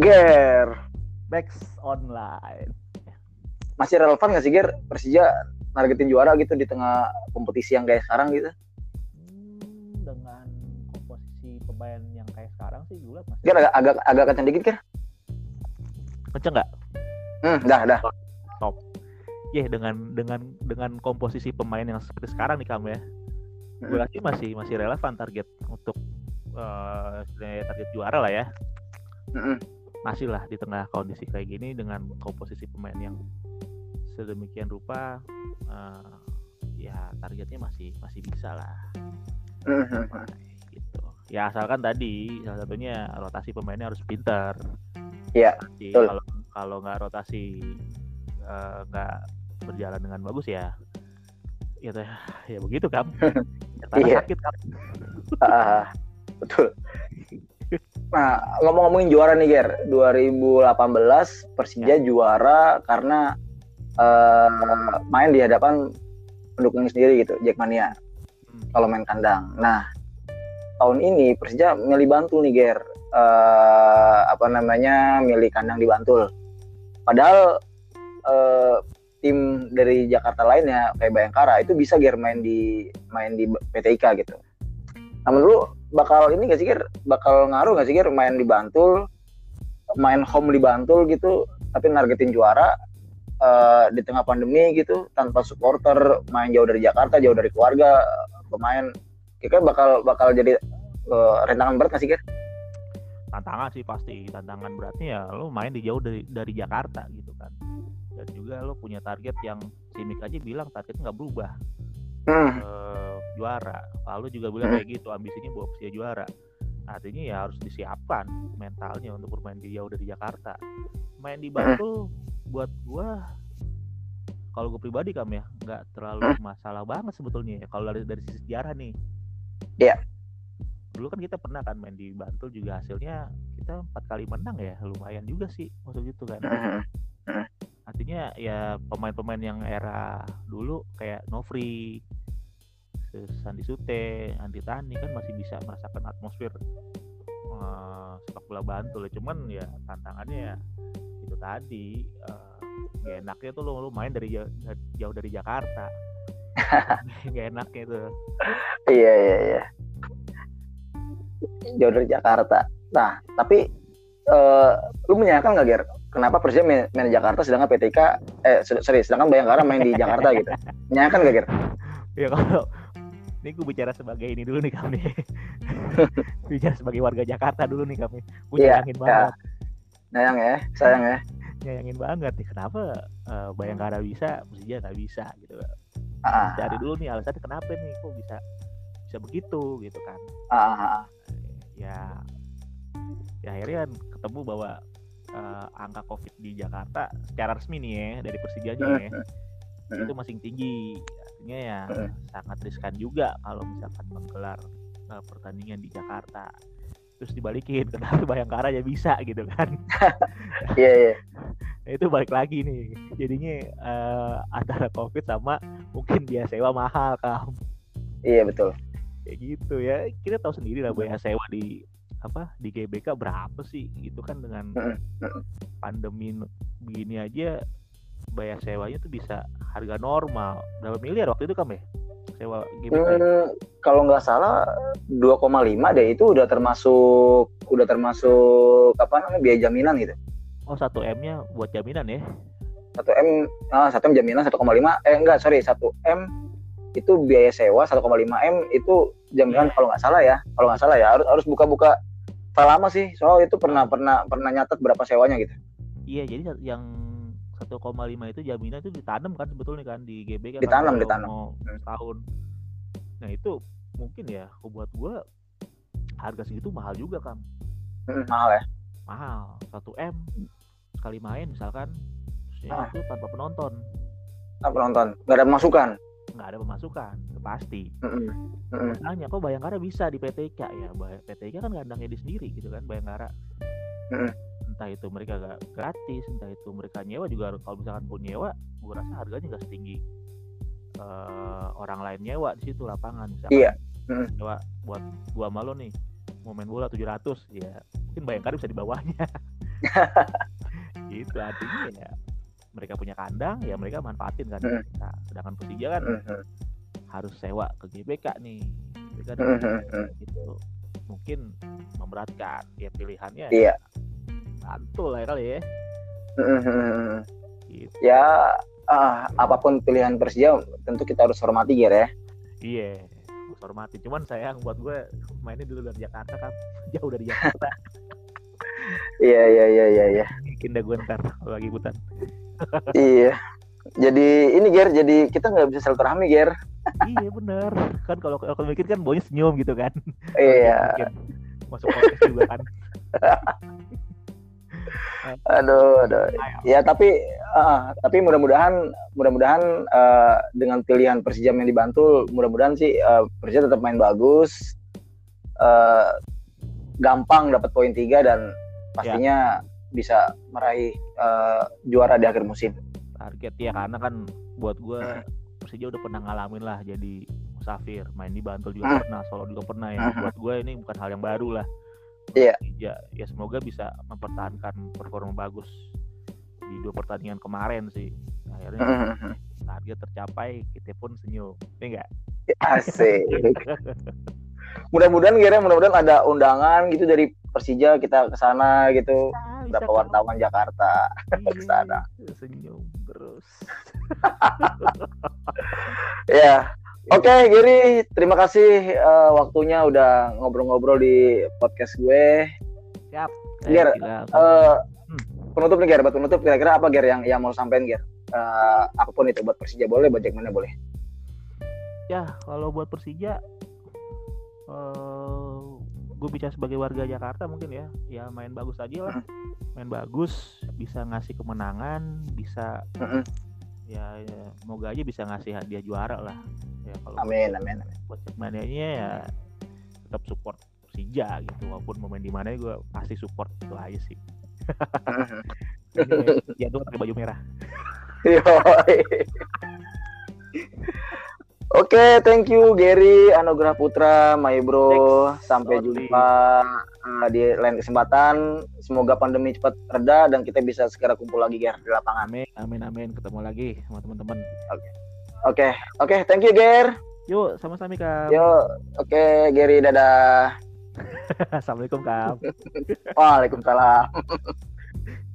Ger, Max online. masih relevan nggak sih Ger Persija nargetin juara gitu di tengah kompetisi yang kayak sekarang gitu? Hmm, dengan komposisi pemain yang kayak sekarang sih gue liat masih Ger agak agak, agak kenceng dikit Ger. kenceng nggak? Hmm, dah dah. Ya dengan dengan dengan komposisi pemain yang seperti sekarang nih kamu ya, gue Hmm. rasa masih masih relevan target untuk istilahnya target juara lah ya. Mm-mm. Masih lah di tengah kondisi kayak gini dengan komposisi pemain yang sedemikian rupa, eh, ya targetnya masih masih bisa lah. Gitu. Ya asalkan tadi salah satunya rotasi pemainnya harus pintar. Iya, betul. kalau kalau nggak rotasi eh, nggak berjalan dengan bagus ya, ya ya begitu kan. Iya. sakit kan. Ah, betul. Nah, ngomong-ngomongin juara nih, Ger. 2018 Persija juara karena eh, main di hadapan pendukung sendiri gitu, Jackmania. Hmm. Kalau main kandang. Nah, tahun ini Persija milih Bantul nih, Ger. Eh, apa namanya? milih kandang di Bantul. Padahal eh, tim dari Jakarta lainnya kayak Bayangkara itu bisa Ger main di main di PTIK gitu. Menurut lu bakal ini gak sih Ger? Bakal ngaruh gak sih Ger main di Bantul, main home di Bantul gitu, tapi nargetin juara eh, di tengah pandemi gitu, tanpa supporter, main jauh dari Jakarta, jauh dari keluarga, pemain, kira bakal bakal jadi eh, rentangan berat gak sih Ger? Tantangan sih pasti tantangan beratnya ya lo main di jauh dari dari Jakarta gitu kan. Dan juga lo punya target yang Simic aja bilang targetnya nggak berubah. Hmm, eh, juara. Lalu juga bilang Hmm. kayak gitu, ambisinya bawa Persija juara. Artinya ya harus disiapkan mentalnya untuk bermain di jauh dari Jakarta. Main di Bantul buat gua kalau gue pribadi kam ya nggak terlalu masalah banget sebetulnya ya kalau dari dari sisi sejarah nih. Iya. Dulu kan kita pernah kan main di Bantul juga hasilnya kita empat kali menang ya lumayan juga sih maksud itu kan. hmm, Artinya ya pemain-pemain yang era dulu kayak Novri, Sandi Sute, Andi Tani kan masih bisa merasakan atmosfer eh, sepak bola Bantul. ya. Cuman ya tantangannya ya itu tadi eh, gak enaknya tuh lo, lo main dari jauh, jauh dari Jakarta. gak enaknya tuh. Iya iya iya. Jauh dari Jakarta. Nah, tapi eh, lu menyayangkan nggak Ger? Kenapa Persija main, main di Jakarta sedangkan PTK eh sorry, sedangkan Bayangkara main di Jakarta gitu? Menyayangkan nggak Ger? Ya kalau ini gue bicara sebagai ini dulu nih kami. bicara sebagai warga Jakarta dulu nih kami. Gue Iya, nyayangin ya. banget. Sayang ya, sayang ya. nyayangin banget nih kenapa eh, Bayangkara bisa Persija nggak bisa gitu Ah, cari dulu nih alasannya kenapa nih kok bisa bisa begitu gitu kan ah, ah, ah. ya ya akhirnya kan ketemu bahwa eh, angka covid di Jakarta secara resmi nih ya dari Persijanya ya. Hmm. itu masih tinggi. Artinya ya sangat riskan juga kalau misalkan menggelar eh, pertandingan di Jakarta. Terus dibalikin kenapa Bayangkara ya bisa gitu kan. Iya iya. Nah, itu balik lagi nih. Jadinya eh, antara covid sama mungkin biaya sewa mahal kam Iya betul. kayak gitu ya. Kita tahu sendiri lah biaya sewa di apa di GBK berapa sih? Itu kan dengan pandemi begini aja bayar sewanya tuh bisa harga normal. Berapa miliar waktu itu kam ya? Sewa GBK? Hmm, kalau nggak salah 2,5 deh. Itu udah termasuk udah termasuk apa namanya biaya jaminan gitu. oh 1 m nya buat jaminan ya? 1 M ah, 1 M jaminan 1,5 eh enggak sorry 1 M itu biaya sewa 1,5 M itu jaminan Iya. kalau nggak salah ya. Kalau nggak salah ya harus harus buka-buka lama sih soal itu pernah pernah pernah nyatet berapa sewanya gitu. Iya jadi yang 1,5 itu jaminan itu ditanam kan sebetulnya kan di GBK kan Ditanam, ditanam. mau Hmm. setahun. Nah itu mungkin ya buat gua harga segitu mahal juga kan Hmm, mahal ya? Mahal. 1 m sekali main misalkan ya Ah. itu tanpa penonton. Ah, penonton nggak ada masukan nggak ada pemasukan itu pasti. Tanya kok Bayangkara bisa di PTK ya PTK kan kandangnya di sendiri gitu kan Bayangkara. Entah itu mereka gak gratis entah itu mereka nyewa juga kalau misalkan pun nyewa gue rasa harganya gak setinggi eh, orang lain nyewa di situ lapangan misalkan. Iya. Nyewa buat gua sama lo nih mau main bola 700 ya mungkin Bayangkara bisa di bawahnya. Gitu artinya ya mereka punya kandang ya mereka manfaatin kan Hmm. nah, sedangkan Persija kan Mhm. harus sewa ke GBK nih mereka Mhm. gitu mungkin memberatkan ya pilihannya Iya. bantu lah ya kali ya Mhm. gitu. Ya ah, apa pun pilihan Persija tentu kita harus hormati Ger ya. iya hormati cuman sayang buat gue mainnya dulu dari Jakarta kan jauh dari Jakarta Iya iya iya iya iya. mungkin dah gue ntar lagi hutan Iya. Jadi ini Ger, jadi kita nggak bisa silaturahmi Ger. iya bener kan kalau kalau mikir kan baunya senyum gitu kan Iya. Mungkin masuk podcast juga kan Aduh, aduh. Ya tapi ah, tapi mudah-mudahan mudah-mudahan eh, dengan pilihan Persija yang dibantu, mudah-mudahan sih eh, Persija tetap main bagus. eh, gampang dapat poin tiga dan pastinya bisa meraih eh, juara di akhir musim. target ya karena kan buat gue. Persija udah pernah ngalamin lah jadi musafir main di Bantul juga pernah Solo juga pernah ya buat gue ini bukan hal yang baru lah Iya. Persija ya semoga bisa mempertahankan performa bagus di dua pertandingan kemarin sih akhirnya target tercapai kita pun senyum ya enggak Asik. Mudah-mudahan ya, mudah-mudahan ada undangan gitu dari Persija kita ke sana gitu. Berapa wartawan Jakarta ke sana. Iya, senyum terus Ya. Oke, Giri, terima kasih eh, waktunya udah ngobrol-ngobrol di podcast gue. siap Ger, gila. Eh, Hmm. penutup nih, Ger. Buat penutup, kira-kira apa, Ger, yang yang mau sampein, Ger? Eh, apa pun itu, buat Persija boleh, buat Jackmania boleh. ya kalau buat Persija eh gue bicara sebagai warga Jakarta mungkin ya. Ya main bagus aja lah. Main bagus bisa ngasih kemenangan bisa Mm-mm. ya, ya semoga aja bisa ngasih hadiah juara lah. Ya kalau Amin, amin, amin. buat Jackmania-nya ya tetap support Persija gitu. Walaupun mau main di mana gue pasti support itu aja sih. Ya tuh pakai baju merah Oke, thank you Gary Anugrah Putra, my bro. Sampai Sorry. jumpa uh, di lain kesempatan. Semoga pandemi cepat reda dan kita bisa segera kumpul lagi Ger di lapangan. amin amin amin ketemu lagi sama teman-teman Oke, oke, thank you Ger. yuk sama-sama Kam Yo, oke Gary, dadah. assalamualaikum Kam Waalaikumsalam.